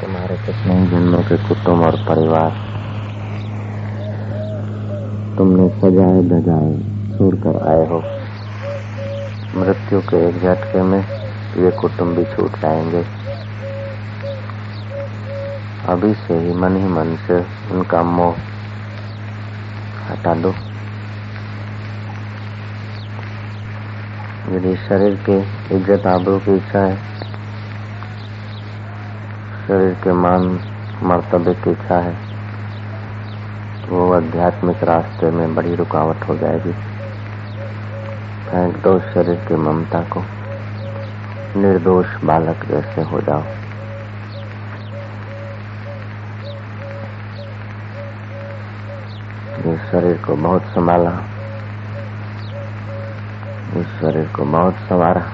तुम्हारे कितने जन्मों के कुटुंब और परिवार। तुमने सजाए धजाए छोड़कर आए हो। मृत्यु के एक झटके में ये कुटुंब भी छूट जाएँगे। अभी से ही मन ही मन से उनका मोह हटा दो। यदि शरीर के इज़्ज़त आबरू की इच्छा है। शरीर के मान मर्तबे की इच्छा है तो वो आध्यात्मिक रास्ते में बड़ी रुकावट हो जाएगी। फेंक दो शरीर की ममता को निर्दोष बालक जैसे हो जाओ। इस शरीर को बहुत संभाला। इस शरीर को बहुत संवारा।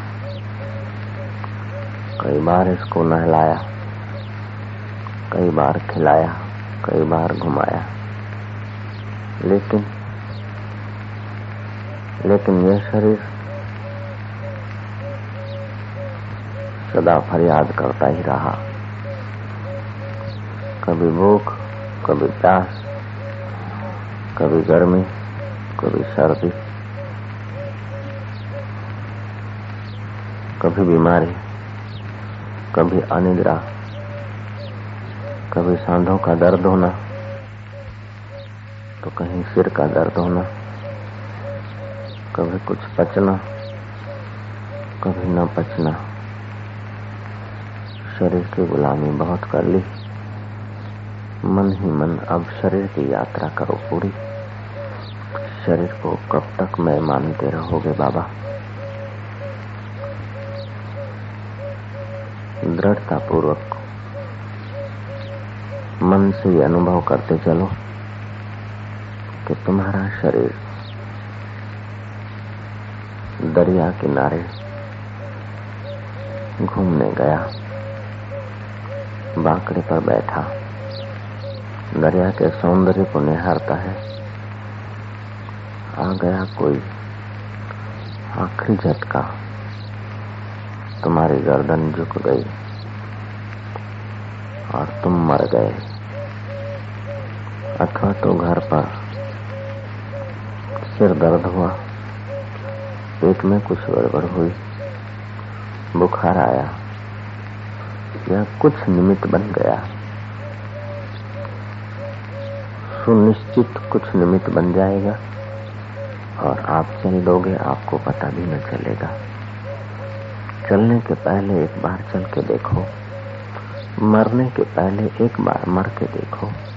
कई बार इसको नहलाया। कई बार खिलाया, कई बार घुमाया। लेकिन लेकिन यह शरीर सदा फरियाद करता ही रहा। कभी भूख, कभी प्यास, कभी गर्मी, कभी सर्दी, कभी बीमारी, कभी अनिद्रा। कभी सांधों का दर्द होना तो कहीं सिर का दर्द होना, कभी कुछ पचना, कभी न पचना। शरीर की गुलामी बहुत कर ली। मन ही मन अब शरीर की यात्रा करो पूरी। शरीर को कब तक मैं मानते रहोगे बाबा? दृढ़ता पूर्वक मन से ये अनुभव करते चलो कि तुम्हारा शरीर दरिया किनारे घूमने गया, बाकड़े पर बैठा। दरिया के सौंदर्य को निहारता है। आ गया कोई आखिरी झटका। तुम्हारी गर्दन झुक गई और तुम मर गए। अथवा तो घर पर सिर दर्द हुआ। पेट में कुछ गड़बड़ हुई। बुखार आया। या कुछ निमित्त बन गया। सुनिश्चित कुछ निमित्त बन जाएगा और आप चल दोगे, आपको पता भी न चलेगा। चलने के पहले एक बार चल के देखो। मरने के पहले एक बार मर के देखो।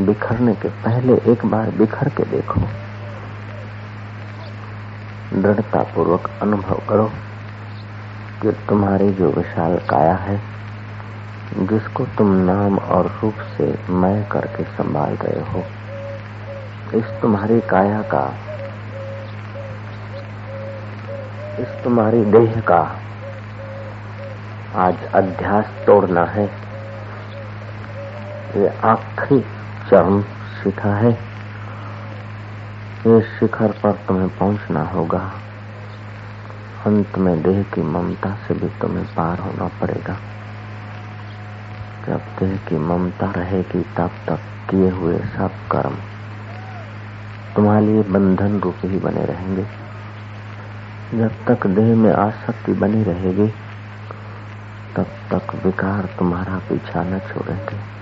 बिखरने के पहले एक बार बिखर के देखो। दृढ़ता पूर्वक अनुभव करो कि तुम्हारी जो विशाल काया है, जिसको तुम नाम और रूप से मैं करके संभाल रहे हो, इस तुम्हारी काया का, इस तुम्हारी देह का आज अध्यास तोड़ना है। ये आखिरी चरम शिखा है ये शिखर पर तुम्हें पहुँचना होगा। अंत में देह की ममता से भी तुम्हें पार होना पड़ेगा। जब देह की ममता रहेगी, तब तक किए हुए सब कर्म तुम्हारे लिए बंधन रूप ही बने रहेंगे। जब तक देह में आसक्ति बनी रहेगी, तब तक विकार तुम्हारा पीछा न छोड़ेंगे।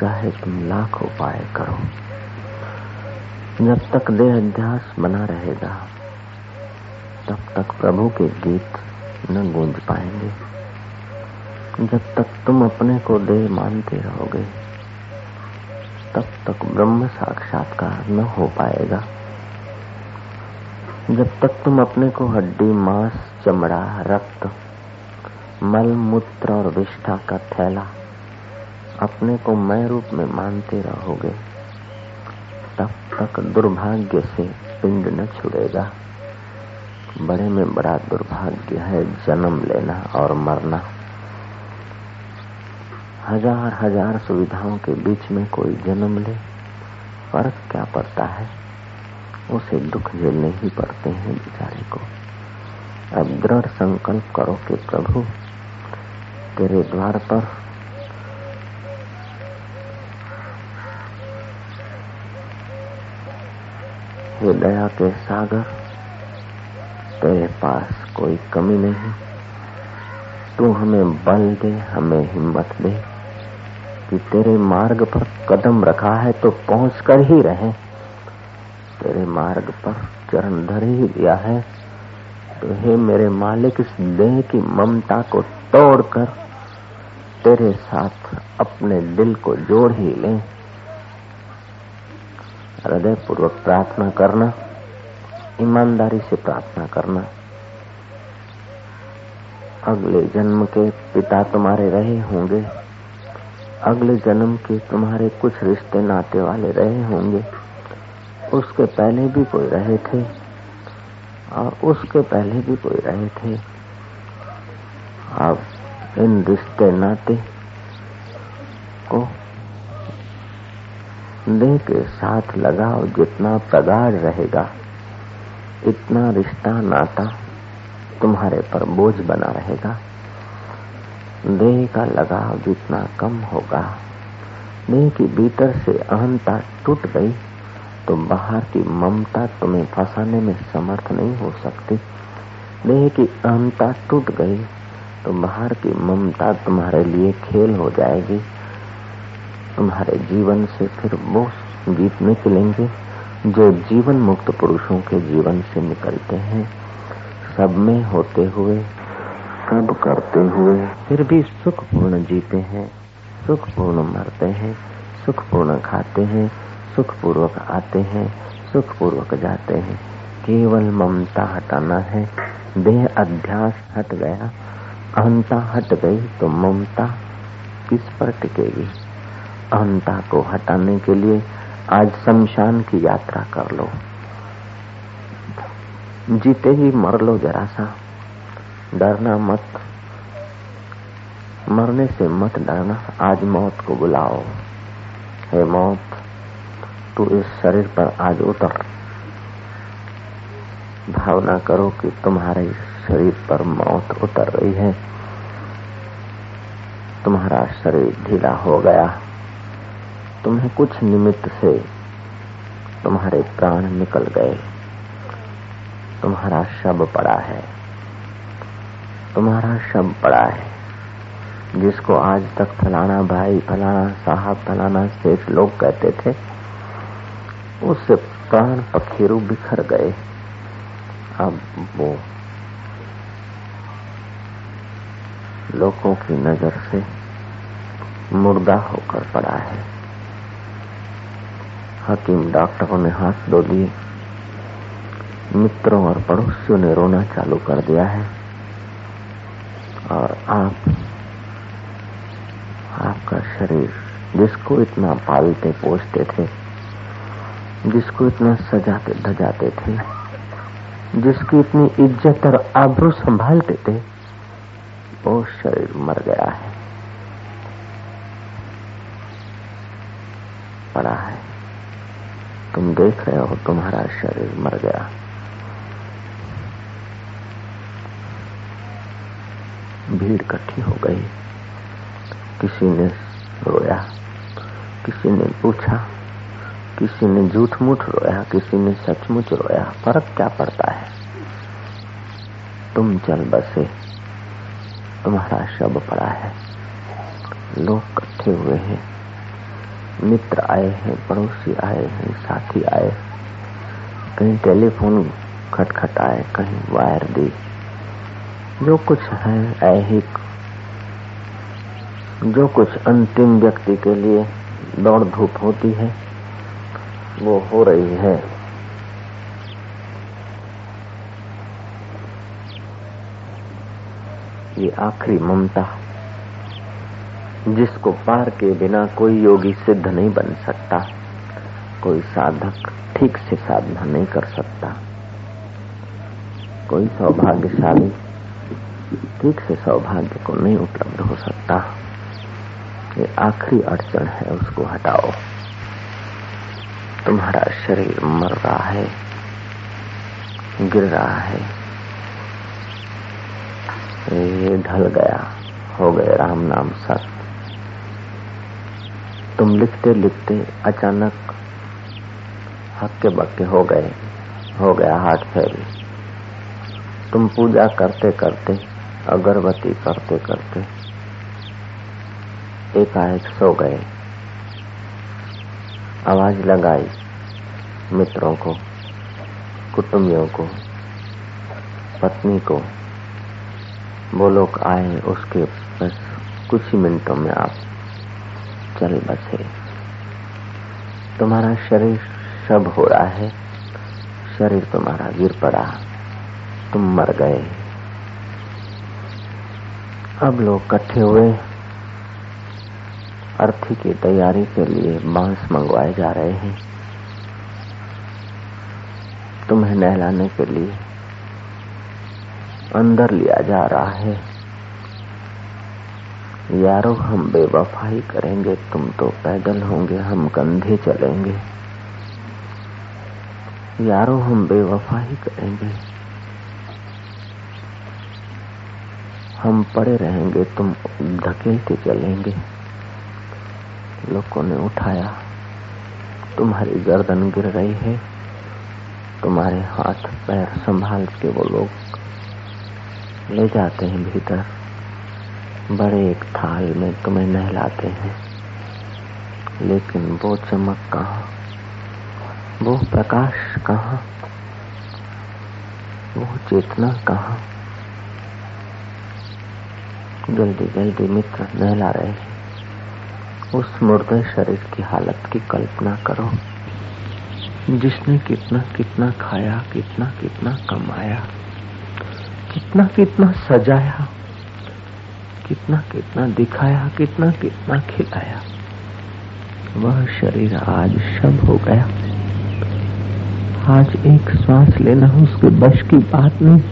चाहे तुम लाख उपाय करो। जब तक देह अध्यास बना रहेगा, तब तक प्रभु के गीत न गूंज पाएँगे। जब तक तुम अपने को देह मानते रहोगे, तब तक ब्रह्म साक्षात्कार न हो पाएगा। जब तक तुम अपने को हड्डी, मांस, चमड़ा, रक्त, मल, मूत्र और विष्ठा का थैला अपने को मैं रूप में मानते रहोगे, तब तक दुर्भाग्य से पिंड न छुड़ेगा। बड़े में बड़ा दुर्भाग्य है जन्म लेना और मरना। हज़ार हज़ार सुविधाओं के बीच में कोई जन्म ले, फ़र्क क्या पड़ता है? उसे दुख झेलने ही पड़ते हैं बेचारे को। अब दृढ़ संकल्प करो कि प्रभु, तेरे द्वार पर हे दया के सागर, तेरे पास कोई कमी नहीं। तू हमें बल दे, हमें हिम्मत दे कि तेरे मार्ग पर कदम रखा है तो पहुँच कर ही रहे। तेरे मार्ग पर चरण धर ही दिया है। तो हे मेरे मालिक इस देह की ममता को तोड़कर तेरे साथ अपने दिल को जोड़ ही ले। हृदय पूर्वक प्रार्थना करना, ईमानदारी से प्रार्थना करना। अगले जन्म के पिता तुम्हारे रहे होंगे। अगले जन्म के तुम्हारे कुछ रिश्ते नाते वाले रहे होंगे। उसके पहले भी कोई रहे थे और उसके पहले भी कोई रहे थे। अब इन रिश्ते नाते को देह के साथ लगाव जितना प्रगाढ़ रहेगा, इतना रिश्ता नाता तुम्हारे पर बोझ बना रहेगा। देह का लगाव जितना कम होगा, देह की भीतर से अहंता टूट गई तो बाहर की ममता तुम्हें फंसाने में समर्थ नहीं हो सकती। देह की अहंता टूट गई तो बाहर की ममता तुम्हारे लिए खेल हो जाएगी। तुम्हारे जीवन से फिर वो गीत निकलेंगे जो जीवन मुक्त पुरुषों के जीवन से निकलते हैं। सब में होते हुए, सब करते हुए फिर भी सुखपूर्ण जीते हैं, सुखपूर्ण मरते हैं, सुखपूर्ण खाते हैं, सुखपूर्वक आते हैं, सुखपूर्वक जाते हैं। केवल ममता हटाना है, देह अध्यास हट गया, अहंता हट गई तो ममता किस पर टिकेगी? अहंता को हटाने के लिए आज शमशान की यात्रा कर लो। जीते ही मर लो जरा सा। डरना मत। मरने से मत डरना। आज मौत को बुलाओ। हे मौत, तू इस शरीर पर आज उतर। भावना करो कि तुम्हारे शरीर पर मौत उतर रही है। तुम्हारा शरीर ढीला हो गया। तुम्हें कुछ निमित्त से तुम्हारे प्राण निकल गए। तुम्हारा शब पड़ा है। तुम्हारा शब पड़ा है, जिसको आज तक फलाना भाई, फलाना साहब, फलाना सेठ लोग कहते थे, उससे प्राण पखेरु बिखर गए। अब वो लोगों की नज़र से मुर्दा होकर पड़ा है। हकीम डॉक्टरों ने हाथ धो दिए मित्रों और पड़ोसियों ने रोना चालू कर दिया है। और आप, आपका शरीर जिसको इतना पालते पोसते थे, जिसको इतना सजाते धजाते थे, जिसकी इतनी इज़्ज़त और आबरू संभालते थे, वो शरीर मर गया है। पड़ा है। तुम देख रहे हो, तुम्हारा शरीर मर गया। भीड़ इकट्ठी हो गई। किसी ने रोया, किसी ने पूछा, किसी ने झूठ मूठ रोया, किसी ने सचमुच रोया। फ़र्क क्या पड़ता है? तुम चल बसे, तुम्हारा शब पड़ा है। लोग इकट्ठे हुए हैं। मित्र आए हैं, पड़ोसी आए हैं, साथी आए कहीं टेलीफोन खटखट आए कहीं वायर दी। जो कुछ है ऐहिक, जो कुछ अंतिम व्यक्ति के लिए दौड़ धूप होती है, वो हो रही है। ये आखिरी ममता। जिसको पार के बिना कोई योगी सिद्ध नहीं बन सकता, कोई साधक ठीक से साधना नहीं कर सकता। कोई सौभाग्यशाली ठीक से सौभाग्य को नहीं उपलब्ध हो सकता। ये आखिरी अड़चन है, उसको हटाओ। तुम्हारा शरीर मर रहा है, गिर रहा है। ये ढल गया, हो गए राम नाम सत्य तुम लिखते लिखते अचानक हक्के बक्के हो गए, हो गया हाथ फेल तुम पूजा करते करते, अगरबत्ती करते करते एकाएक सो गए। आवाज़ लगाई मित्रों को, कुटुंबियों को, पत्नी को। वो लोग आए उसके बस कुछ ही मिनटों में आप चल बसे। तुम्हारा शरीर सब हो रहा है, शरीर तुम्हारा गिर पड़ा, तुम मर गए। अब लोग इकट्ठे हुए, अर्थी की तैयारी के लिए बाँस मंगवाए जा रहे हैं। तुम्हें नहलाने के लिए अंदर लिया जा रहा है। यारो, हम बेवफाई करेंगे, तुम तो पैदल होंगे, हम कंधे चलेंगे। यारो, हम बेवफाई करेंगे। हम पड़े रहेंगे, तुम धकेलते चलेंगे। लोगों ने उठाया, तुम्हारी गर्दन गिर रही है, तुम्हारे हाथ, पैर संभाल के वो लोग ले जाते हैं भीतर। बड़े एक थाल में तुम्हें नहलाते हैं। लेकिन वो चमक कहा? वो प्रकाश कहा? वो चेतना कहा? जल्दी जल्दी मित्र, नहला रहे हैं। उस मुर्दे शरीर की हालत की कल्पना करो। जिसने कितना कितना खाया, कितना कितना कमाया, कितना कितना सजाया कितना कितना दिखाया, कितना कितना खिलाया। वह शरीर आज शब हो गया। आज एक श्वास लेना हो उसके बश की बात नहीं।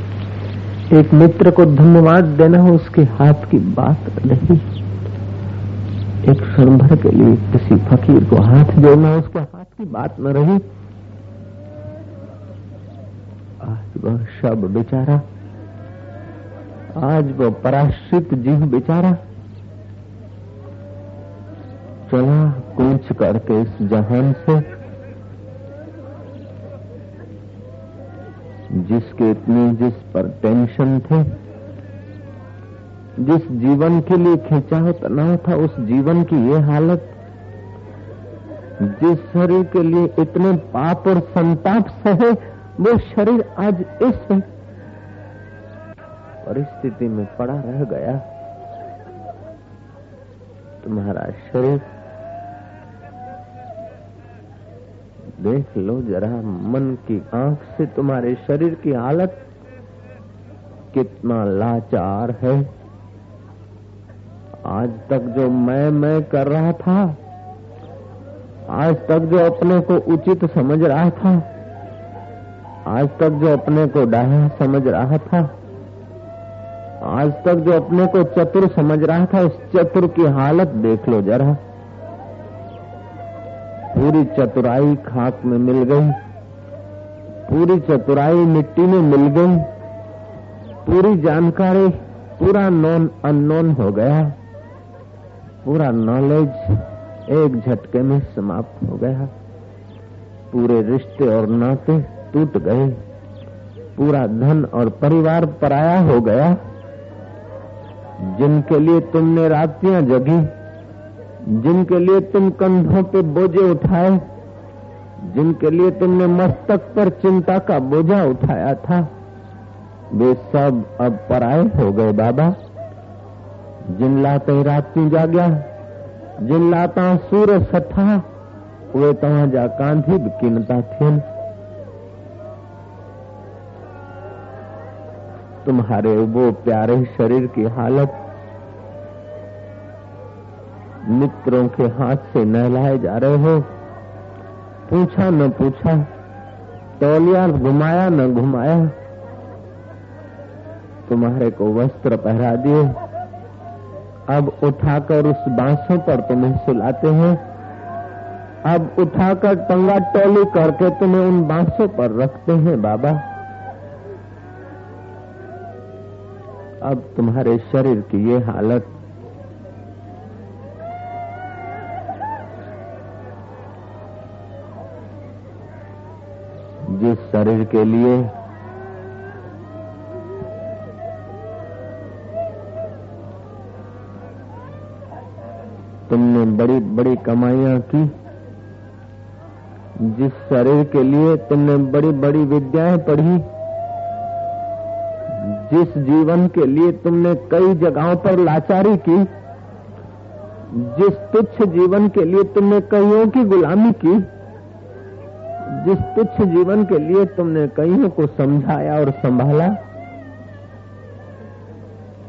एक मित्र को धन्यवाद देना हो उसके हाथ की बात नहीं। एक क्षण भर के लिए किसी फकीर को हाथ जोड़ना उसके हाथ की बात न रही। आज वह शब बेचारा आज वो पराश्रित जीव बेचारा चला कूच करके इस जहान से, जिसके इतने जिस पर टेंशन थे, जिस जीवन के लिए खिंचाव तनाव था, उस जीवन की ये हालत, जिस शरीर के लिए इतने पाप और संताप सहे, वो शरीर आज इस परिस्थिति में पड़ा रह गया। तुम्हारा शरीर देख लो जरा, मन की आँख से तुम्हारे शरीर की हालत कितना लाचार है। आज तक जो मैं मैं कर रहा था, आज तक जो अपने को उचित समझ रहा था, आज तक जो अपने को डाया समझ रहा था आज तक जो अपने को चतुर समझ रहा था, उस चतुर की हालत देख लो जरा। पूरी चतुराई खाक में मिल गई। पूरी चतुराई मिट्टी में मिल गई। पूरी जानकारी पूरा नॉन अननोन हो गया। पूरा नॉलेज एक झटके में समाप्त हो गया। पूरे रिश्ते और नाते टूट गए। पूरा धन और परिवार पराया हो गया। जिनके लिए तुमने रातियाँ जगी, जिनके लिए तुम कंधों पे बोझे उठाए, जिनके लिए तुमने मस्तक पर चिंता का बोझा उठाया था, वे सब अब पराए हो गए बाबा। जिन लाते राती जाग्या, जिन लाता सूर सठा वे तव्हांजा कांधी बि किनता थियनि तुम्हारे वो प्यारे शरीर की हालत मित्रों के हाथ से नहलाए जा रहे हो। पूछा न पूछा, तौलिया घुमाया न घुमाया, तुम्हारे को वस्त्र पहरा दिए। अब उठाकर उस बांसों पर तुम्हें सुलाते हैं। अब उठाकर टंगा टोली करके तुम्हें उन बांसों पर रखते हैं, बाबा। अब तुम्हारे शरीर की ये हालत। जिस शरीर के लिए तुमने बड़ी बड़ी कमाइयाँ की, जिस शरीर के लिए तुमने बड़ी बड़ी विद्याएँ पढ़ी जिस जीवन के लिए तुमने कई जगहों पर लाचारी की, जिस तुच्छ जीवन के लिए तुमने कईयों की गुलामी की, जिस तुच्छ जीवन के लिए तुमने कईयों को समझाया और संभाला,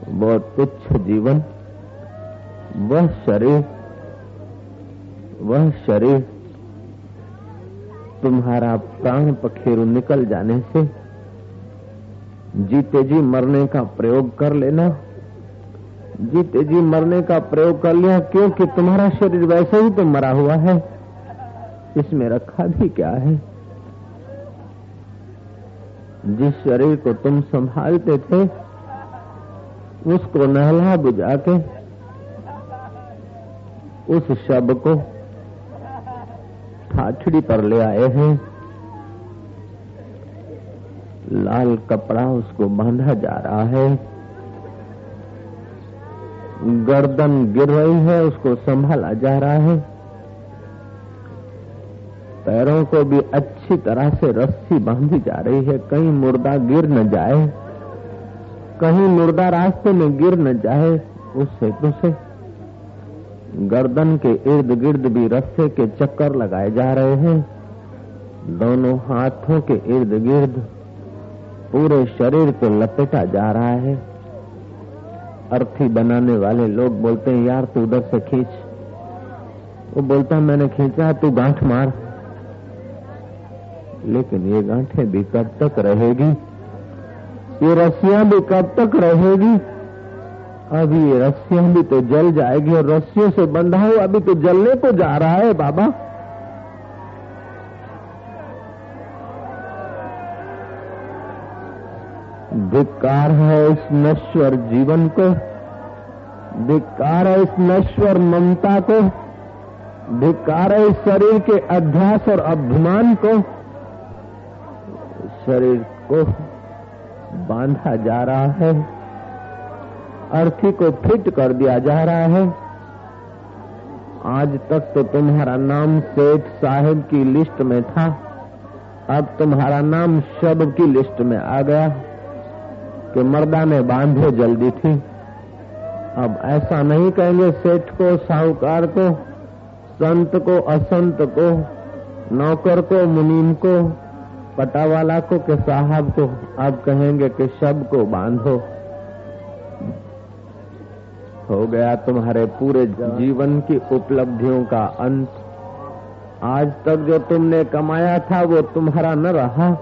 वह तुच्छ जीवन, वह शरीर वह शरीर तुम्हारा प्राण पखेरु निकल जाने से जीते जी मरने का प्रयोग कर लेना। जीते जी मरने का प्रयोग कर लिया, क्योंकि तुम्हारा शरीर वैसे ही तो मरा हुआ है। इसमें रखा भी क्या है? जिस शरीर को तुम संभालते थे, उसको नहला बुझा के उस शब को ठाठड़ी पर ले आए हैं। लाल कपड़ा उसको बांधा जा रहा है। गर्दन गिर रही है, उसको संभाला जा रहा है। पैरों को भी अच्छी तरह से रस्सी बांधी जा रही है, कहीं मुर्दा गिर न जाए। कहीं मुर्दा रास्ते में गिर न जाए उस हेतु से गर्दन के इर्द गिर्द भी रस्से के चक्कर लगाए जा रहे हैं। दोनों हाथों के इर्द गिर्द पूरे शरीर को लपेटा जा रहा है। अर्थी बनाने वाले लोग बोलते हैं, यार, तू उधर से खींच। वो बोलता, मैंने खींचा, तू गांठ मार। लेकिन ये गांठें भी कब तक रहेगी? ये रस्सियाँ भी कब तक रहेगी? अभी ये रस्सियाँ भी तो जल जाएगी और रस्सियों से बंधा हो अभी तो जलने को जा रहा है, बाबा। धिक्कार है इस नश्वर जीवन को, धिक्कार है इस नश्वर ममता को, धिक्कार है इस शरीर के अध्यास और अभिमान को। शरीर को बांधा जा रहा है, अर्थी को फिट कर दिया जा रहा है। आज तक तो तुम्हारा नाम सेठ साहेब की लिस्ट में था, अब तुम्हारा नाम शब की लिस्ट में आ गया। कि मर्दा ने बांधे, जल्दी थी। अब ऐसा नहीं कहेंगे सेठ को, साहूकार को, संत को, असंत को, नौकर को, मुनीम को, पटावाला को, के साहब को, अब कहेंगे कि शब को बांधो। हो गया तुम्हारे पूरे जीवन की उपलब्धियों का अंत। आज तक जो तुमने कमाया था, वो तुम्हारा न रहा।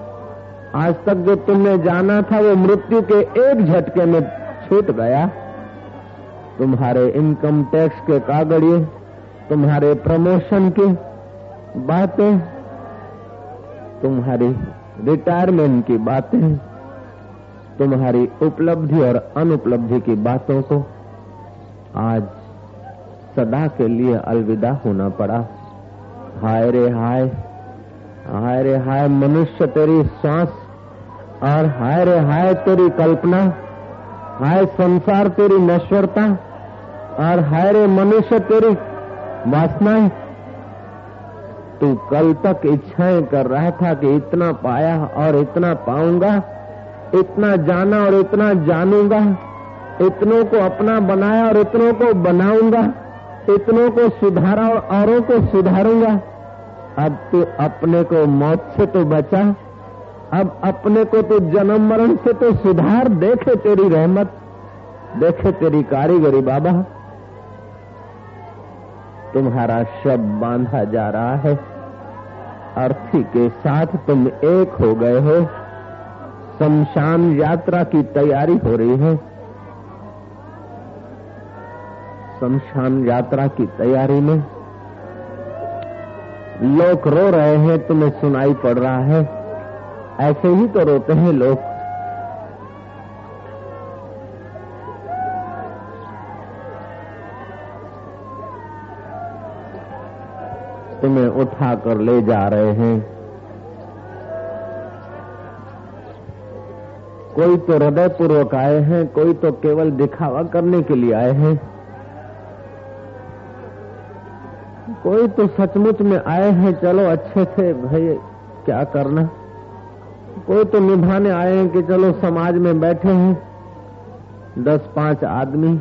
आज तक जो तुमने जाना था, वो मृत्यु के एक झटके में छूट गया। तुम्हारे इनकम टैक्स के कागड़िए, तुम्हारे प्रमोशन की बातें, तुम्हारी रिटायरमेंट की बातें, तुम्हारी उपलब्धि और अनुपलब्धि की बातों को आज सदा के लिए अलविदा होना पड़ा। हाय रे हाय हाय रे हाय, मनुष्य तेरी सांस और हाय रे हाय तेरी कल्पना, हाय संसार तेरी नश्वरता, और हाय रे मनुष्य तेरी वासनाएँ। तू कल तक इच्छाएँ कर रहा था कि इतना पाया और इतना पाऊँगा, इतना जाना और इतना जानूँगा, इतनों को अपना बनाया और इतनों को बनाऊँगा, इतनों को सुधारा और औरों को सुधारूँगा। अब तू अपने को मौत से तो बचा अब अपने को तो जन्म मरण से तो सुधार देखे तेरी रहमत, देखे तेरी कारीगरी बाबा। तुम्हारा शब बांधा जा रहा है, अर्थी के साथ तुम एक हो गए हो। शमशान यात्रा की तैयारी हो रही है। शमशान यात्रा की तैयारी में लोग रो रहे हैं, तुम्हें सुनाई पड़ रहा है। ऐसे ही तो रोते हैं लोग। तुम्हें उठा कर ले जा रहे हैं। कोई तो हृदय पूर्वक आए हैं, कोई तो केवल दिखावा करने के लिए आए हैं। कोई तो सचमुच में आए हैं, चलो अच्छे थे भाई, क्या करना? कोई तो निभाने आए हैं कि चलो समाज में बैठे हैं। दस पाँच आदमी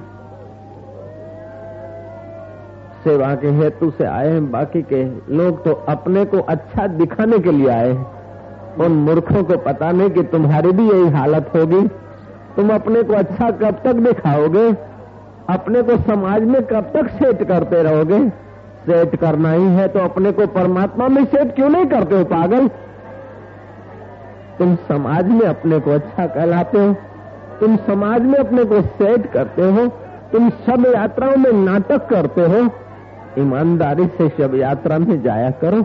सेवा के हेतु से आए हैं, बाकी के लोग तो अपने को अच्छा दिखाने के लिए आए हैं। उन मूर्खों को पता नहीं कि तुम्हारी भी यही हालत होगी। तुम अपने को अच्छा कब तक दिखाओगे? अपने को समाज में कब तक सेट करते रहोगे? सेट करना ही है तो अपने को परमात्मा में सेट क्यों नहीं करते हो, पागल? तुम समाज में अपने को अच्छा कहलाते हो, तुम समाज में अपने को सेट करते हो, तुम सब यात्राओं में नाटक करते हो। ईमानदारी से शब यात्रा में जाया करो,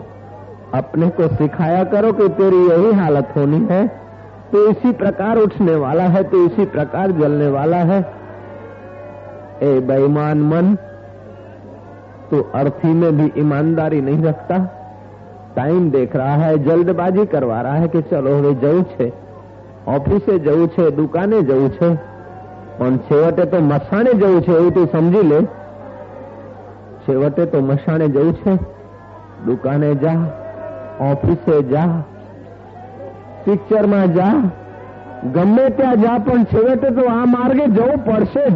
अपने को सिखाया करो कि तेरी यही हालत होनी है। तो इसी प्रकार उठने वाला है तो इसी प्रकार जलने वाला है। ए बेईमान मन तो अर्थी में भी ईमानदारी नहीं रखता। टाइम देख रहा है, जल्दबाजी करवा रहा है कि चलो हमें जऊ ऑफिसे जऊ दुकाने जऊ छे। और तो मसाने जऊ छे तू समझी ले। छेवटे तो मसाने जऊ दुकाने जा, ऑफिसे जा, पिक्चर में जा। गमे त्या जा तो आ मार्गे जव पड़से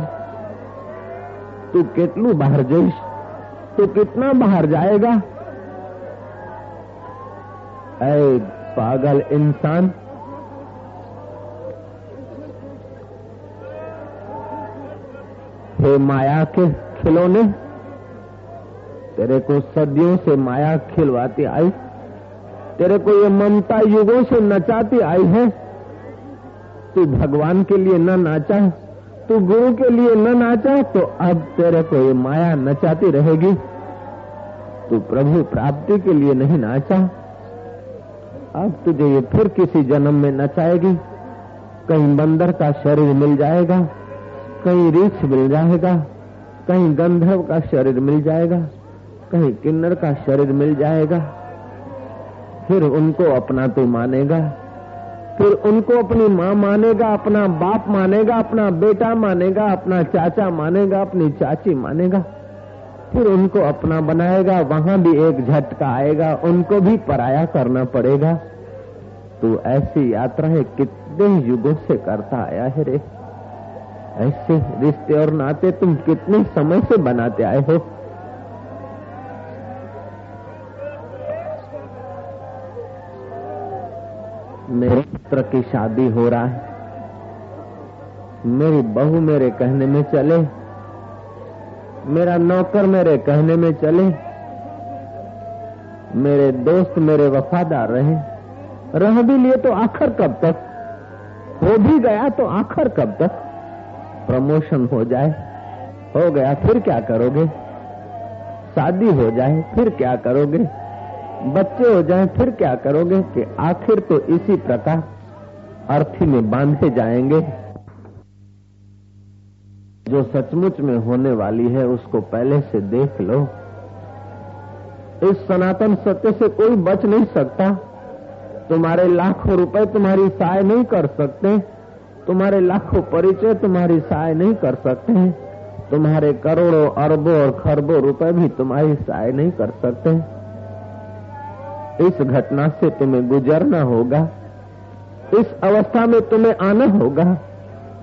तू के बाहर जईश? तू कितना बाहर जाएगा? ऐ पागल इंसान। हे माया के खिलौने, तेरे को सदियों से माया खिलवाती आई, तेरे को ये ममता युगों से नचाती आई है। तू भगवान के लिए न नाचा, तू गुरु के लिए न नाचा तो अब तेरे को ये माया नचाती रहेगी। तू प्रभु प्राप्ति के लिए नहीं नाचा। अब तुझे ये फिर किसी जन्म में नचाएगी। कहीं बंदर का शरीर मिल जाएगा, कहीं रीछ मिल जाएगा, कहीं गंधर्व का शरीर मिल जाएगा, कहीं किन्नर का शरीर मिल जाएगा। फिर उनको अपना तू मानेगा, फिर उनको अपनी माँ मानेगा, अपना बाप मानेगा, अपना बेटा मानेगा, अपना चाचा मानेगा, अपनी चाची मानेगा। फिर उनको अपना बनाएगा, वहाँ भी एक झटका आएगा, उनको भी पराया करना पड़ेगा। तू ऐसी यात्राएँ कितने युगों से करता आया है रे। ऐसे रिश्ते और नाते तुम कितने समय से बनाते आए हो? मेरे पुत्र की शादी हो रहा है। मेरी बहू मेरे कहने में चले। मेरा नौकर मेरे कहने में चले, मेरे दोस्त मेरे वफादार रहे। रह भी लिए तो आखिर कब तक? हो भी गया तो आखिर कब तक? प्रमोशन हो जाए, हो गया फिर क्या करोगे? शादी हो जाए फिर क्या करोगे? बच्चे हो जाए फिर क्या करोगे कि आखिर तो इसी प्रकार अर्थी में बांधे जाएँगे। जो सचमुच में होने वाली है, उसको पहले से देख लो। इस सनातन सत्य से कोई बच नहीं सकता। तुम्हारे लाखों रुपए तुम्हारी सहाय नहीं कर सकते। तुम्हारे लाखों परिचय तुम्हारी सहाय नहीं कर सकते। तुम्हारे करोड़ों अरबों और खरबों रुपए भी तुम्हारी सहाय नहीं कर सकते। इस घटना से तुम्हें गुजरना होगा। इस अवस्था में तुम्हें आना होगा।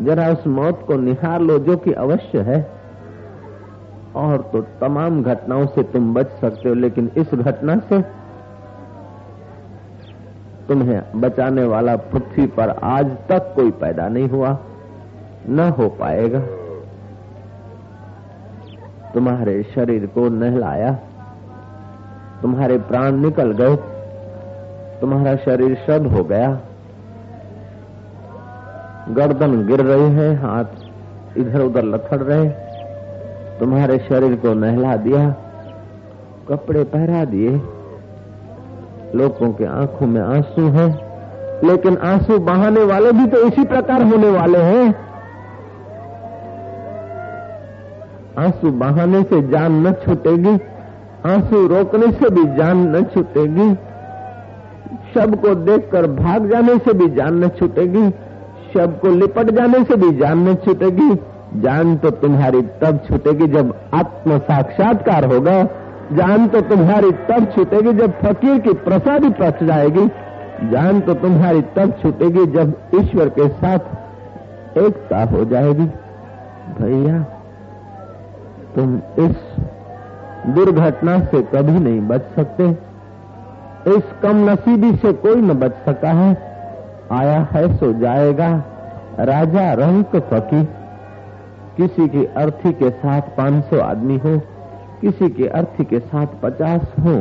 जरा उस मौत को निहार लो जो कि अवश्य है। और तो तमाम घटनाओं से तुम बच सकते हो, लेकिन इस घटना से तुम्हें बचाने वाला पृथ्वी पर आज तक कोई पैदा नहीं हुआ, न हो पाएगा। तुम्हारे शरीर को नहलाया, तुम्हारे प्राण निकल गए, तुम्हारा शरीर शद हो गया। गर्दन गिर रही है, हाथ इधर उधर लथड़ रहे तुम्हारे शरीर को नहला दिया, कपड़े पहरा दिए। लोगों के आँखों में आँसू है, लेकिन आँसू बहाने वाले भी तो इसी प्रकार होने वाले हैं। आँसू बहाने से जान न छूटेगी, आँसू रोकने से भी जान न छूटेगी शब को देखकर भाग जाने से भी जान न छूटेगी। शब को लिपट जाने से भी जान न छूटेगी। जान तो तुम्हारी तब छूटेगी जब आत्म साक्षात्कार होगा। जान तो तुम्हारी तब छूटेगी जब फकीर की प्रसादी पच जाएगी। जान तो तुम्हारी तब छूटेगी जब ईश्वर के साथ एकता हो जाएगी। भैया, तुम इस दुर्घटना से कभी नहीं बच सकते। इस कम नसीबी से कोई न बच सका है। आया है सो जाएगा राजा रंक फकी। किसी की अर्थी के साथ 500 आदमी हो, किसी की अर्थी के साथ 50 हो,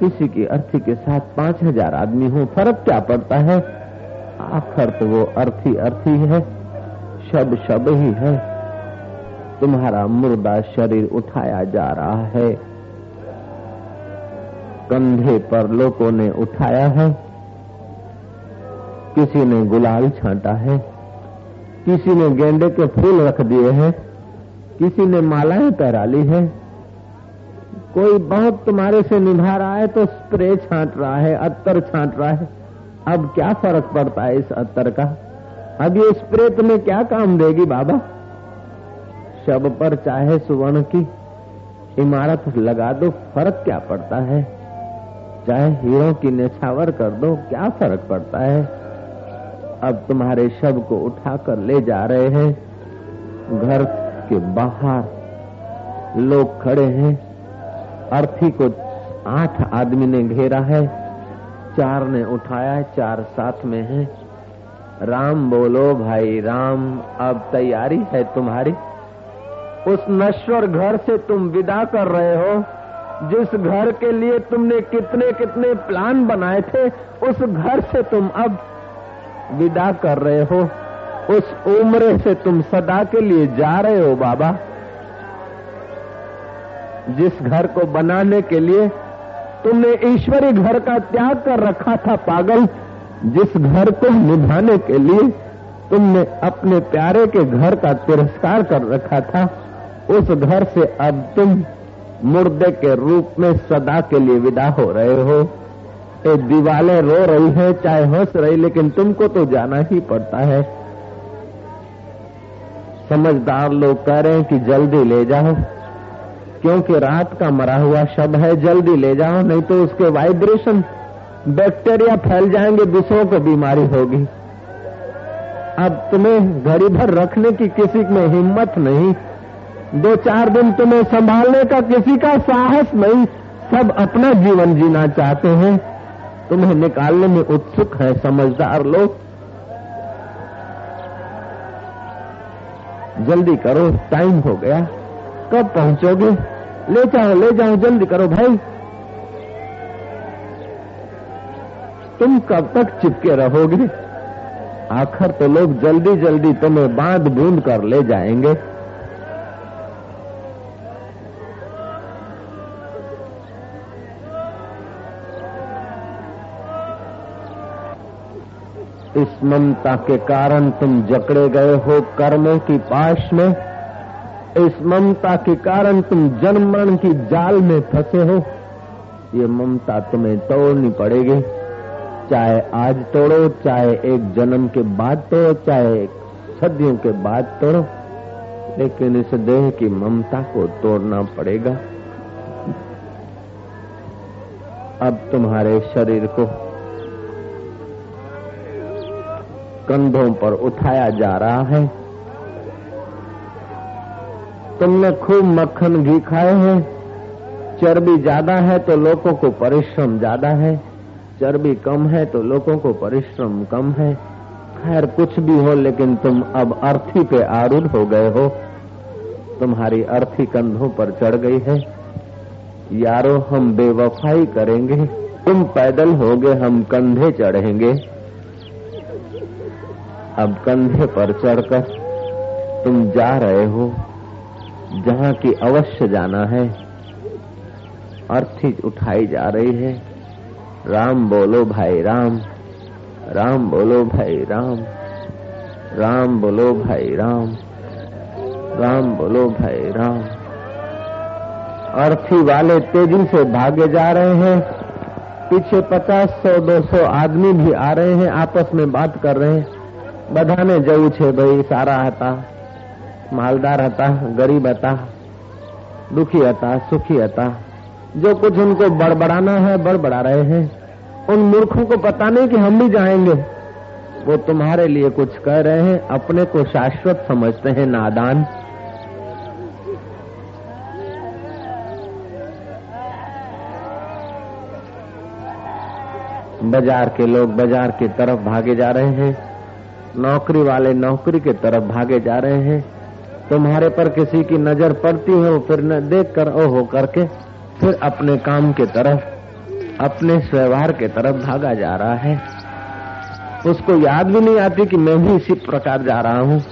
किसी की अर्थी के साथ पाँच हज़ार आदमी हो, फ़र्क क्या पड़ता है? आखिर तो वो अर्थी अर्थी है, शब शब ही है। तुम्हारा मुर्दा शरीर उठाया जा रहा है, कंधे पर लोगों ने उठाया है। किसी ने गुलाल छांटा है, किसी ने गेंदे के फूल रख दिए हैं, किसी ने मालाएँ पहरा ली है। कोई बहुत तुम्हारे से निभा रहा है तो स्प्रे छांट रहा है, अत्तर छांट रहा है। अब क्या फ़र्क पड़ता है इस अत्तर का? अब ये स्प्रे तुम्हें क्या काम देगी बाबा? शब पर चाहे सुवर्ण की इमारत लगा दो, फ़र्क क्या पड़ता है? चाहे हीरो की नेछावर कर दो, क्या फ़र्क पड़ता है? अब तुम्हारे शब को उठाकर ले जा रहे हैं। घर के बाहर लोग खड़े हैं। अर्थी को आठ आदमी ने घेरा है। चार ने उठाया है, चार साथ में है। राम बोलो, भाई राम, अब तैयारी है तुम्हारी। उस नश्वर घर से तुम विदा कर रहे हो। जिस घर के लिए तुमने कितने कितने प्लान बनाए थे, उस घर से तुम अब विदा कर रहे हो। उस उम्र से तुम सदा के लिए जा रहे हो, बाबा। जिस घर को बनाने के लिए तुमने ईश्वरी घर का त्याग कर रखा था, पागल, जिस घर को निभाने के लिए तुमने अपने प्यारे के घर का तिरस्कार कर रखा था, उस घर से अब तुम मुर्दे के रूप में सदा के लिए विदा हो रहे हो। दीवालें रो रही है, चाहे हंस रही, लेकिन तुमको तो जाना ही पड़ता है। समझदार लोग कह रहे हैं कि जल्दी ले जाओ, क्योंकि रात का मरा हुआ शब है, जल्दी ले जाओ, नहीं तो उसके वाइब्रेशन बैक्टीरिया फैल जाएँगे दूसरों को बीमारी होगी। अब तुम्हें घड़ी भर रखने की किसी में हिम्मत नहीं, दो चार दिन तुम्हें संभालने का किसी का साहस नहीं, सब अपना जीवन जीना चाहते हैं। तुम्हें निकालने में उत्सुक है, समझदार लोग। जल्दी करो, टाइम हो गया। कब पहुंचोगे? ले जाओ ले जाओ, जल्दी करो भाई। तुम कब तक चिपके रहोगे? आखिर तो लोग जल्दी जल्दी तुम्हें बाँध बूंद कर ले जाएँगे। इस ममता के कारण तुम जकड़े गए हो कर्मों की पाश में। इस ममता के कारण तुम जन्म मरण की जाल में फंसे हो। ये ममता तुम्हें तोड़नी पड़ेगी। चाहे आज तोड़ो, चाहे एक जन्म के बाद तोड़ो, चाहे सदियों के बाद तोड़ो। लेकिन इस देह की ममता को तोड़ना पड़ेगा। अब तुम्हारे शरीर को कंधों पर उठाया जा रहा है। तुमने खूब मक्खन घी खाए हैं। चर्बी ज़्यादा है तो लोगों को परिश्रम ज़्यादा है। चर्बी कम है तो लोगों को परिश्रम कम है। खैर, कुछ भी हो, लेकिन तुम अब अर्थी पे आरूढ़ हो गए हो। तुम्हारी अर्थी कंधों पर चढ़ गई है। यारो, हम बेवफाई करेंगे। तुम पैदल होगे, हम कंधे चढ़ेंगे। अब कंधे पर चढ़कर तुम जा रहे हो, जहाँ की अवश्य जाना है। अर्थी उठाई जा रही है। राम बोलो भाई राम राम बोलो भाई राम राम बोलो भाई राम राम बोलो भाई राम। अर्थी वाले तेज़ी से भागे जा रहे हैं। पीछे पचास सौ, दो सौ आदमी भी आ रहे हैं, आपस में बात कर रहे हैं। બધાને જવું છે ભાઈ સારા હતા मालदार હતા गरीब હતા दुखी હતા सुखी હતા जो कुछ उनको बड़बड़ाना है बड़बड़ा रहे हैं उन मूर्खों को पता नहीं कि हम भी जाएंगे वो तुम्हारे लिए कुछ कह रहे हैं अपने को शाश्वत समझते हैं नादान बाजार के लोग बाजार की तरफ भागे जा रहे हैं नौकरी वाले नौकरी के तरफ़ भागे जा रहे हैं। तुम्हारे पर किसी की नज़र पड़ती हो फिर न देख कर ओ हो करके फिर अपने काम के तरफ़, अपने व्यवहार के तरफ़ भागा जा रहा है। उसको याद भी नहीं आती कि मैं भी इसी प्रकार जा रहा हूँ।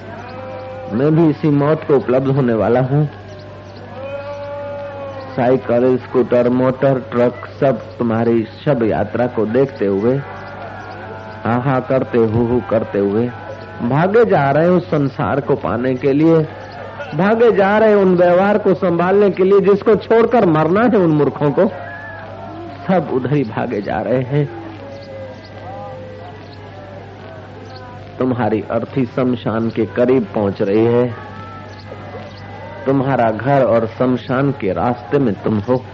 मैं भी इसी मौत को उपलब्ध होने वाला हूँ। साइकिल, स्कूटर, मोटर, ट्रक, सब तुम्हारी शब यात्रा को देखते हुए हा हा करते हु करते हुए भागे जा रहे उस संसार को पाने के लिए। भागे जा रहे उन व्यवहार को संभालने के लिए जिसको छोड़कर मरना है उन मूर्खों को। सब उधर ही भागे जा रहे हैं। तुम्हारी अर्थी शमशान के करीब पहुँच रही है। तुम्हारा घर और शमशान के रास्ते में तुम हो।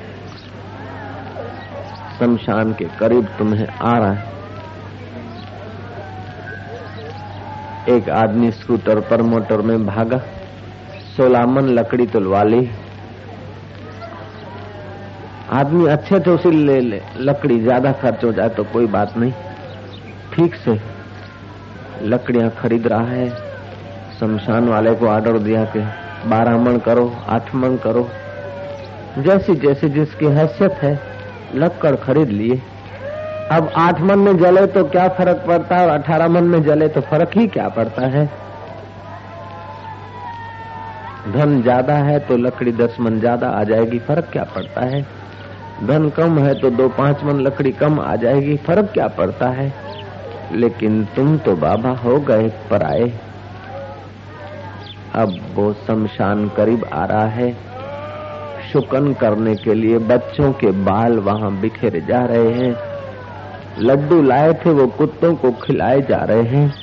शमशान के करीब तुम्हें आ रहा है। एक आदमी स्कूटर पर मोटर में भागा सोलामन लकड़ी तुलवा ली। आदमी अच्छे थे उसी ले ले, लकड़ी ज़्यादा खर्च हो जाए तो कोई बात नहीं। ठीक से लकड़ियाँ खरीद रहा है, शमशान वाले को ऑर्डर दिया कि बारह मन करो, आठ मन करो। जैसी जैसी जिसकी हैसियत है, लक्कड़ खरीद लिए। अब आठ मन में जले तो क्या फ़र्क पड़ता है? और अठारह मन में जले तो फ़र्क ही क्या पड़ता है? धन ज़्यादा है तो लकड़ी दस मन ज़्यादा आ जाएगी, फ़र्क क्या पड़ता है? धन कम है तो दो पाँच मन लकड़ी कम आ जाएगी, फ़र्क क्या पड़ता है? लेकिन तुम तो बाबा हो गए पर आए अब वो शमशान करीब आ रहा है। शुकन करने के लिए बच्चों के बाल वहाँ बिखेरे जा रहे हैं। लड्डू लाए थे, वो कुत्तों को खिलाए जा रहे हैं।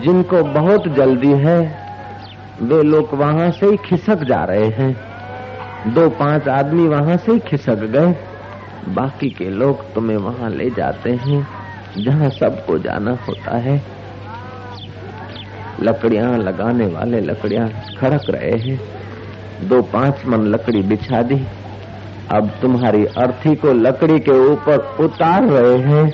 जिनको बहुत जल्दी है, वे लोग वहाँ से ही खिसक जा रहे हैं। दो पाँच आदमी वहाँ से ही खिसक गए। बाकी के लोग तुम्हें वहाँ ले जाते हैं, जहाँ सबको जाना होता है। लकड़ियाँ लगाने वाले लकड़ियाँ खड़क रहे हैं। दो पाँच मन लकड़ी बिछा दी। अब तुम्हारी अर्थी को लकड़ी के ऊपर उतार रहे हैं।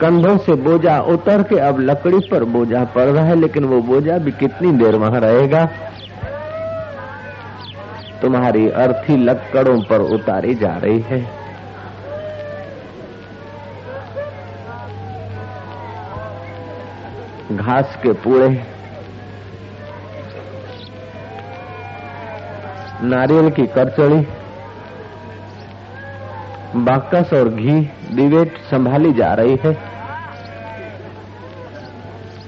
कंधों से बोझा उतर के अब लकड़ी पर बोझा पड़ रहा है, लेकिन वो बोझा भी कितनी देर वहाँ रहेगा? तुम्हारी अर्थी लकड़ों पर उतारी जा रही है। घास के पूड़े, नारियल की करचड़ी बाकस और घी दिवेट संभाली जा रही है।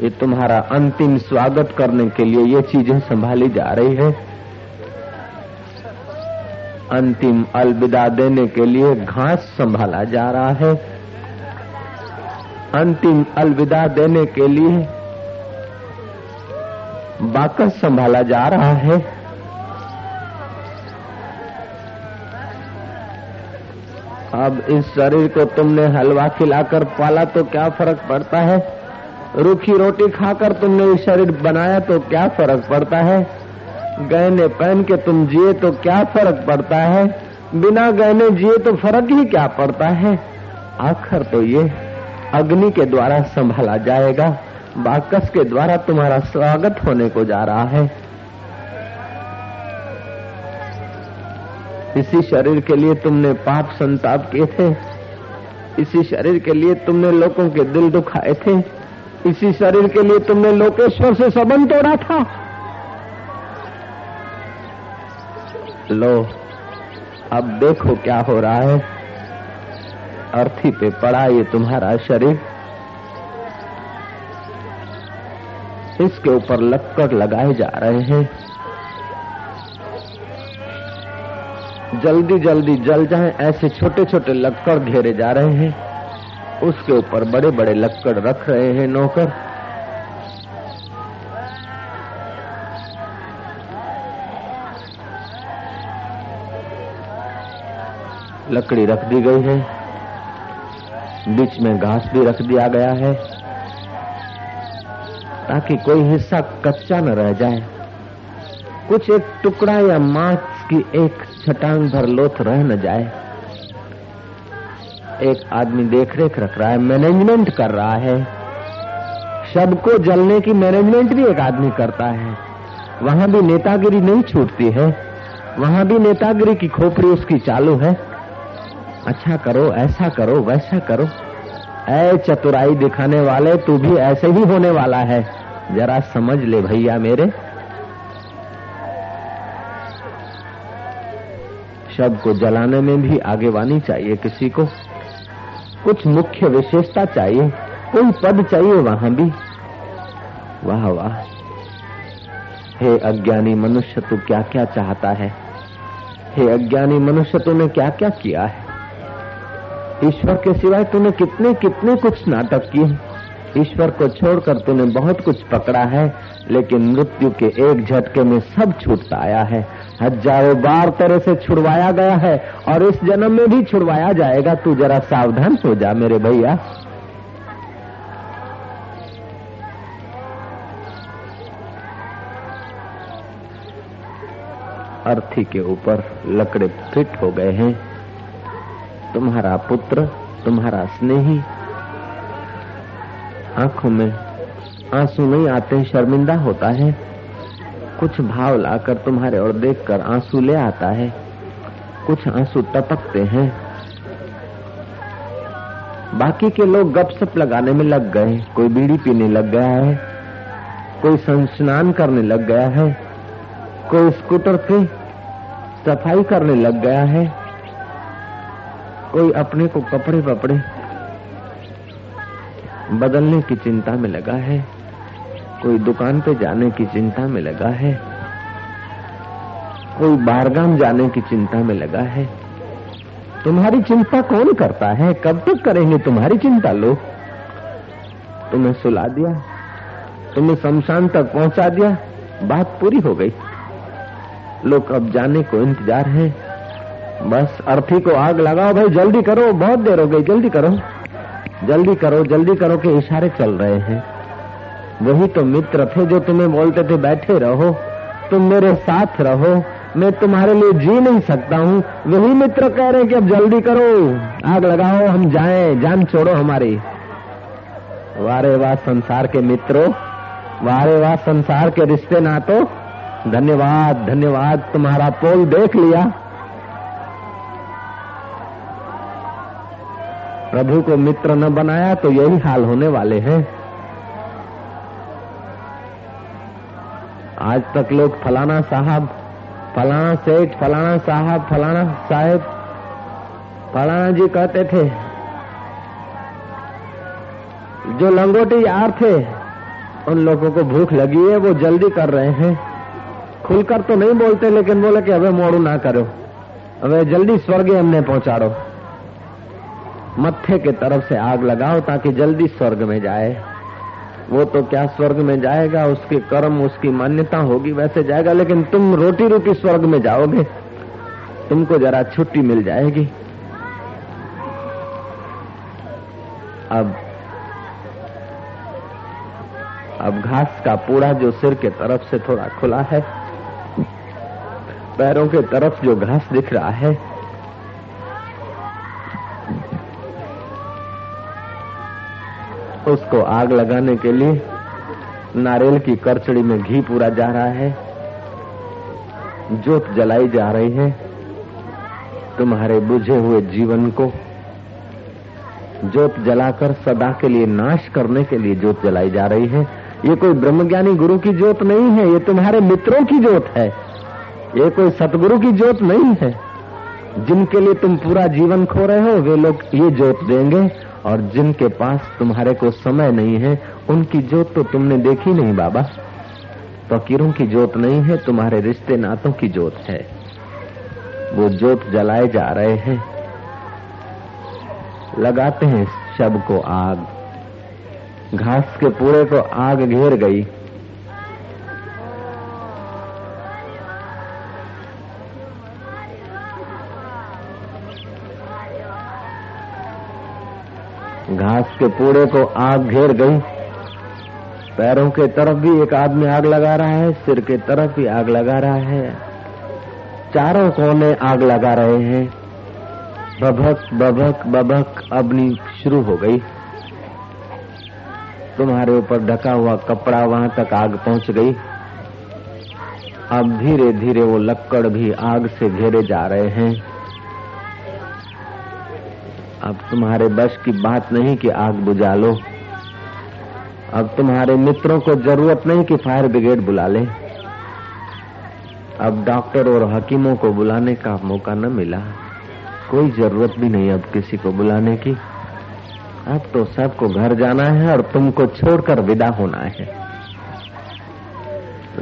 ये तुम्हारा अंतिम स्वागत करने के लिए ये चीज़ें संभाली जा रही है। अंतिम अलविदा देने के लिए घास संभाला जा रहा है। अंतिम अलविदा देने के लिए बाकस संभाला जा रहा है। अब इस शरीर को तुमने हलवा खिलाकर पाला तो क्या फ़र्क पड़ता है? रूखी रोटी खाकर तुमने इस शरीर बनाया तो क्या फ़र्क पड़ता है? गहने पहन के तुम जिए तो क्या फ़र्क पड़ता है? बिना गहने जिए तो फ़र्क ही क्या पड़ता है? आखिर तो ये अग्नि के द्वारा संभाला जाएगा, बाकस के द्वारा तुम्हारा स्वागत होने को जा रहा है। इसी शरीर के लिए तुमने पाप संताप किए थे। इसी शरीर के लिए तुमने लोगों के दिल दुखाए थे। इसी शरीर के लिए तुमने लोकेश्वर से संबंध तोड़ा था। लो, अब देखो क्या हो रहा है। अर्थी पे पड़ा ये तुम्हारा शरीर। इसके ऊपर लक्कड़ लगाए जा रहे हैं। जल्दी जल्दी जल जाएँ। ऐसे छोटे छोटे लक्कड़ घेरे जा रहे हैं। उसके ऊपर बड़े बड़े लक्कड़ रख रहे हैं नौकर। लकड़ी रख दी गई है। बीच में घास भी रख दिया गया है। ताकि कोई हिस्सा कच्चा न रह जाए। कुछ एक टुकड़ा या मांस की एक छटांग भर लोथ रह न जाए। एक आदमी देख रेख रख रहा है मैनेजमेंट कर रहा है। शब को जलने की मैनेजमेंट भी एक आदमी करता है। वहाँ भी नेतागिरी नहीं छूटती है। वहाँ भी नेतागिरी की खोपड़ी उसकी चालू है। अच्छा करो, ऐसा करो, वैसा करो। ऐ चतुराई दिखाने वाले, तू भी ऐसे ही होने वाला है। जरा समझ ले भैया मेरे। शब को जलाने में भी आगेवानी चाहिए किसी को। कुछ मुख्य विशेषता चाहिए, कोई पद चाहिए वहाँ भी। वाह वाह। हे अज्ञानी मनुष्य, तू क्या क्या चाहता है? हे अज्ञानी मनुष्य, तूने क्या क्या किया है? ईश्वर के सिवाय तूने कितने कितने कुछ नाटक किए ईश्वर को छोड़कर तूने बहुत कुछ पकड़ा है, लेकिन मृत्यु के एक झटके में सब छूटता आया है। हज़ारों बार तरह से छुड़वाया गया है और इस जन्म में भी छुड़वाया जाएगा। तू जरा सावधान हो जा मेरे भैया। अर्थी के ऊपर लकड़े फिट हो गए हैं। तुम्हारा पुत्र, तुम्हारा स्नेही, आँखों में आँसू नहीं आते, शर्मिंदा होता है। कुछ भाव लाकर तुम्हारे और देखकर आँसू ले आता है। कुछ आँसू टपकते हैं। बाकी के लोग गपसप लगाने में लग गए। कोई बीड़ी पीने लग गया है। कोई संस्नान करने लग गया है। कोई स्कूटर पे सफ़ाई करने लग गया है। कोई अपने को कपड़े वपड़े बदलने की चिंता में लगा है। कोई दुकान पे जाने की चिंता में लगा है? कोई बारगाम जाने की चिंता में लगा है? तुम्हारी चिंता कौन करता है? कब तक करेंगे तुम्हारी चिंता लोग? तुम्हें सुला दिया? तुम्हें शमशान तक पहुँचा दिया? बात पूरी हो गई। लोग अब जाने को इंतज़ार है। बस अर्थी को आग लगाओ भाई, जल्दी करो, बहुत देर हो गई, जल्दी करो। जल्दी करो जल्दी करो के इशारे चल रहे हैं। वही तो मित्र थे जो तुम्हें बोलते थे, बैठे रहो, तुम मेरे साथ रहो, मैं तुम्हारे लिए जी नहीं सकता हूँ। वही मित्र कह रहे हैं कि अब जल्दी करो, आग लगाओ, हम जाए, जान छोड़ो हमारी। वारे वाह संसार के मित्रों, वारे वाह संसार के रिश्ते ना तो धन्यवाद धन्यवाद, तुम्हारा पोल देख लिया। प्रभु को मित्र न बनाया तो यही हाल होने वाले हैं। आज तक लोग फलाना साहब, फलाना सेठ, फलाना साहब, फलाना साहेब, फलाना जी कहते थे, जो लंगोटी यार थे, उन लोगों को भूख लगी है, वो जल्दी कर रहे हैं। खुलकर तो नहीं बोलते, लेकिन बोले कि अबे मोड़ू ना करो। अबे जल्दी स्वर्ग हमने पहुंचाड़ो मत्थे के तरफ़ से आग लगाओ, ताकि जल्दी स्वर्ग में जाए। वो तो क्या स्वर्ग में जाएगा? उसके कर्म, उसकी मान्यता होगी, वैसे जाएगा, लेकिन तुम रोटी रूपी स्वर्ग में जाओगे। तुमको जरा छुट्टी मिल जाएगी। अब अब घास का पूरा जो सिर के तरफ़ से थोड़ा खुला है, पैरों के तरफ़ जो घास दिख रहा है उसको आग लगाने के लिए नारियल की करचड़ी में घी पूरा जा रहा है। जोत जलाई जा रही है। तुम्हारे बुझे हुए जीवन को जोत जलाकर सदा के लिए नाश करने के लिए जोत जलाई जा रही है। ये कोई ब्रह्मज्ञानी गुरु की जोत नहीं है, ये तुम्हारे मित्रों की जोत है। ये कोई सतगुरु की जोत नहीं है। जिनके लिए तुम पूरा जीवन खो रहे हो, वे लोग ये जोत देंगे। और जिनके पास तुम्हारे को समय नहीं है, उनकी जोत तो तुमने देखी नहीं बाबा। फकीरों की जोत नहीं है, तुम्हारे रिश्ते नातों की जोत है। वो जोत जलाए जा रहे हैं। लगाते हैं शब को आग। घास के पूरे को आग घेर गई। घास के पूरे को आग घेर गई। पैरों के तरफ़ भी एक आदमी आग लगा रहा है, सिर के तरफ़ भी आग लगा रहा है। चारों कोने आग लगा रहे हैं। बभक बभक बभक अग्नि शुरू हो गई। तुम्हारे ऊपर ढका हुआ कपड़ा वहाँ तक आग पहुँच गई। अब धीरे धीरे वो लक्कड़ भी आग से घेरे जा रहे हैं। अब तुम्हारे बस की बात नहीं कि आग बुझा लो। अब तुम्हारे मित्रों को ज़रूरत नहीं कि फायर ब्रिगेड बुला ले। अब डॉक्टर और हकीमों को बुलाने का मौका न मिला। कोई ज़रूरत भी नहीं अब किसी को बुलाने की। अब तो सबको घर जाना है और तुमको छोड़कर विदा होना है।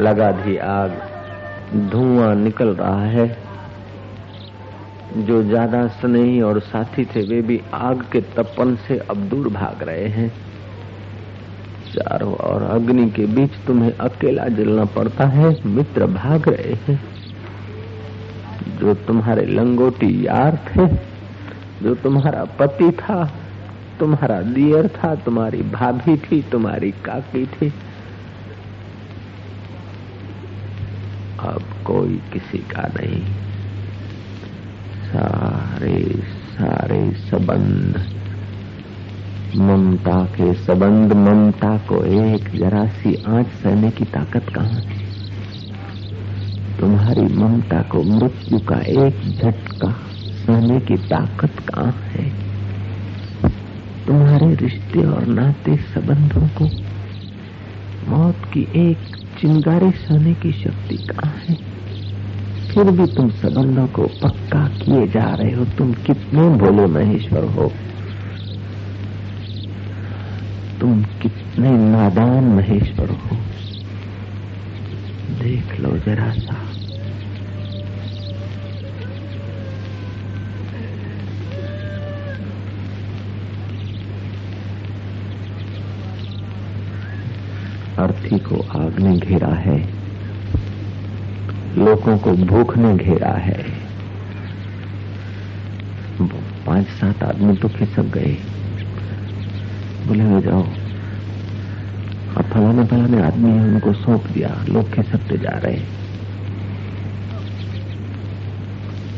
लगा दी आग, धुआँ निकल रहा है। जो ज़्यादा स्नेही और साथी थे, वे भी आग के तपन से अब दूर भाग रहे हैं। चारों और अग्नि के बीच तुम्हें अकेला जलना पड़ता है, मित्र भाग रहे हैं। जो तुम्हारे लंगोटी यार थे, जो तुम्हारा पति था, तुम्हारा दियर था, तुम्हारी भाभी थी, तुम्हारी काकी थी। अब कोई किसी का नहीं। सारे सारे संबंध। ममता के संबंध, ममता को एक जरा सी आँच सहने की ताकत कहाँ तुम्हारी ममता को मृत्यु का एक झटका सहने की ताकत कहाँ है? तुम्हारे रिश्ते और नाते संबंधों को, मौत की एक चिंगारी सहने की शक्ति कहाँ है? फिर भी तुम संबंधों को पक्का किए जा रहे हो। तुम कितने भोले महेश्वर हो। तुम कितने नादान महेश्वर हो। देख लो जरा सा। अर्थी को आग ने घेरा है। लोगों को भूख ने घेरा है। पाँच सात आदमी तो खिसक गए। बोले हो जाओ। अब फलाने फलाने आदमी है, उनको सौंप दिया। लोग खिसकते जा रहे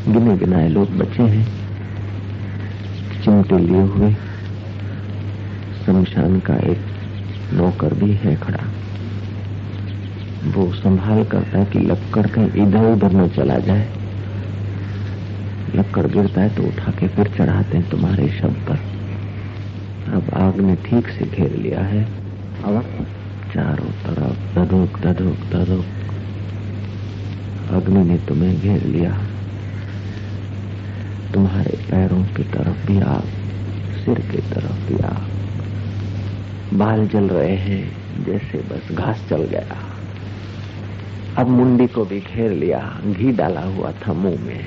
गिने गिनाए लोग बचे हैं। चिमटे लिए हुए। शमशान का एक नौकर भी है खड़ा। वो संभाल करता है कि लक्कड़ कहीं इधर उधर न चला जाए। लक्कड़ गिरता है तो उठा के फिर चढ़ाते हैं तुम्हारे शव पर। अब आग ने ठीक से घेर लिया है। अब? चारों तरफ़ दधोक दधोक दधोक अग्नि ने तुम्हें घेर लिया। तुम्हारे पैरों की तरफ़ भी आग सिर की तरफ़ भी आग। बाल जल रहे हैं जैसे बस घास चल गया। अब मुंडी को भी घेर लिया, घी डाला हुआ था मुँह में।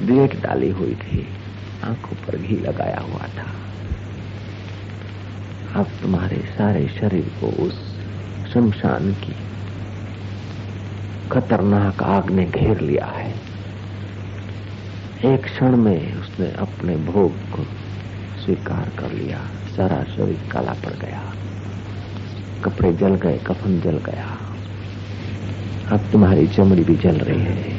देख डाली हुई थी, आँखों पर घी लगाया हुआ था। अब तुम्हारे सारे शरीर को उस शमशान की खतरनाक आग ने घेर लिया है। एक क्षण में उसने अपने भोग को स्वीकार कर लिया। सारा शरीर काला पड़ गया। कपड़े जल गए, कफन जल गया। अब तुम्हारी चमड़ी भी जल रही है।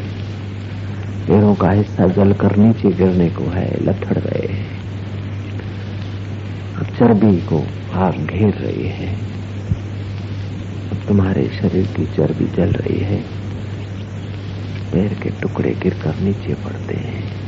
पैरों का हिस्सा जल कर नीचे गिरने को है, लथड़ रहे हैं। अब चर्बी को आग घेर रही है। अब तुम्हारे शरीर की चर्बी जल रही है। पैर के टुकड़े गिरकर नीचे पड़ते हैं।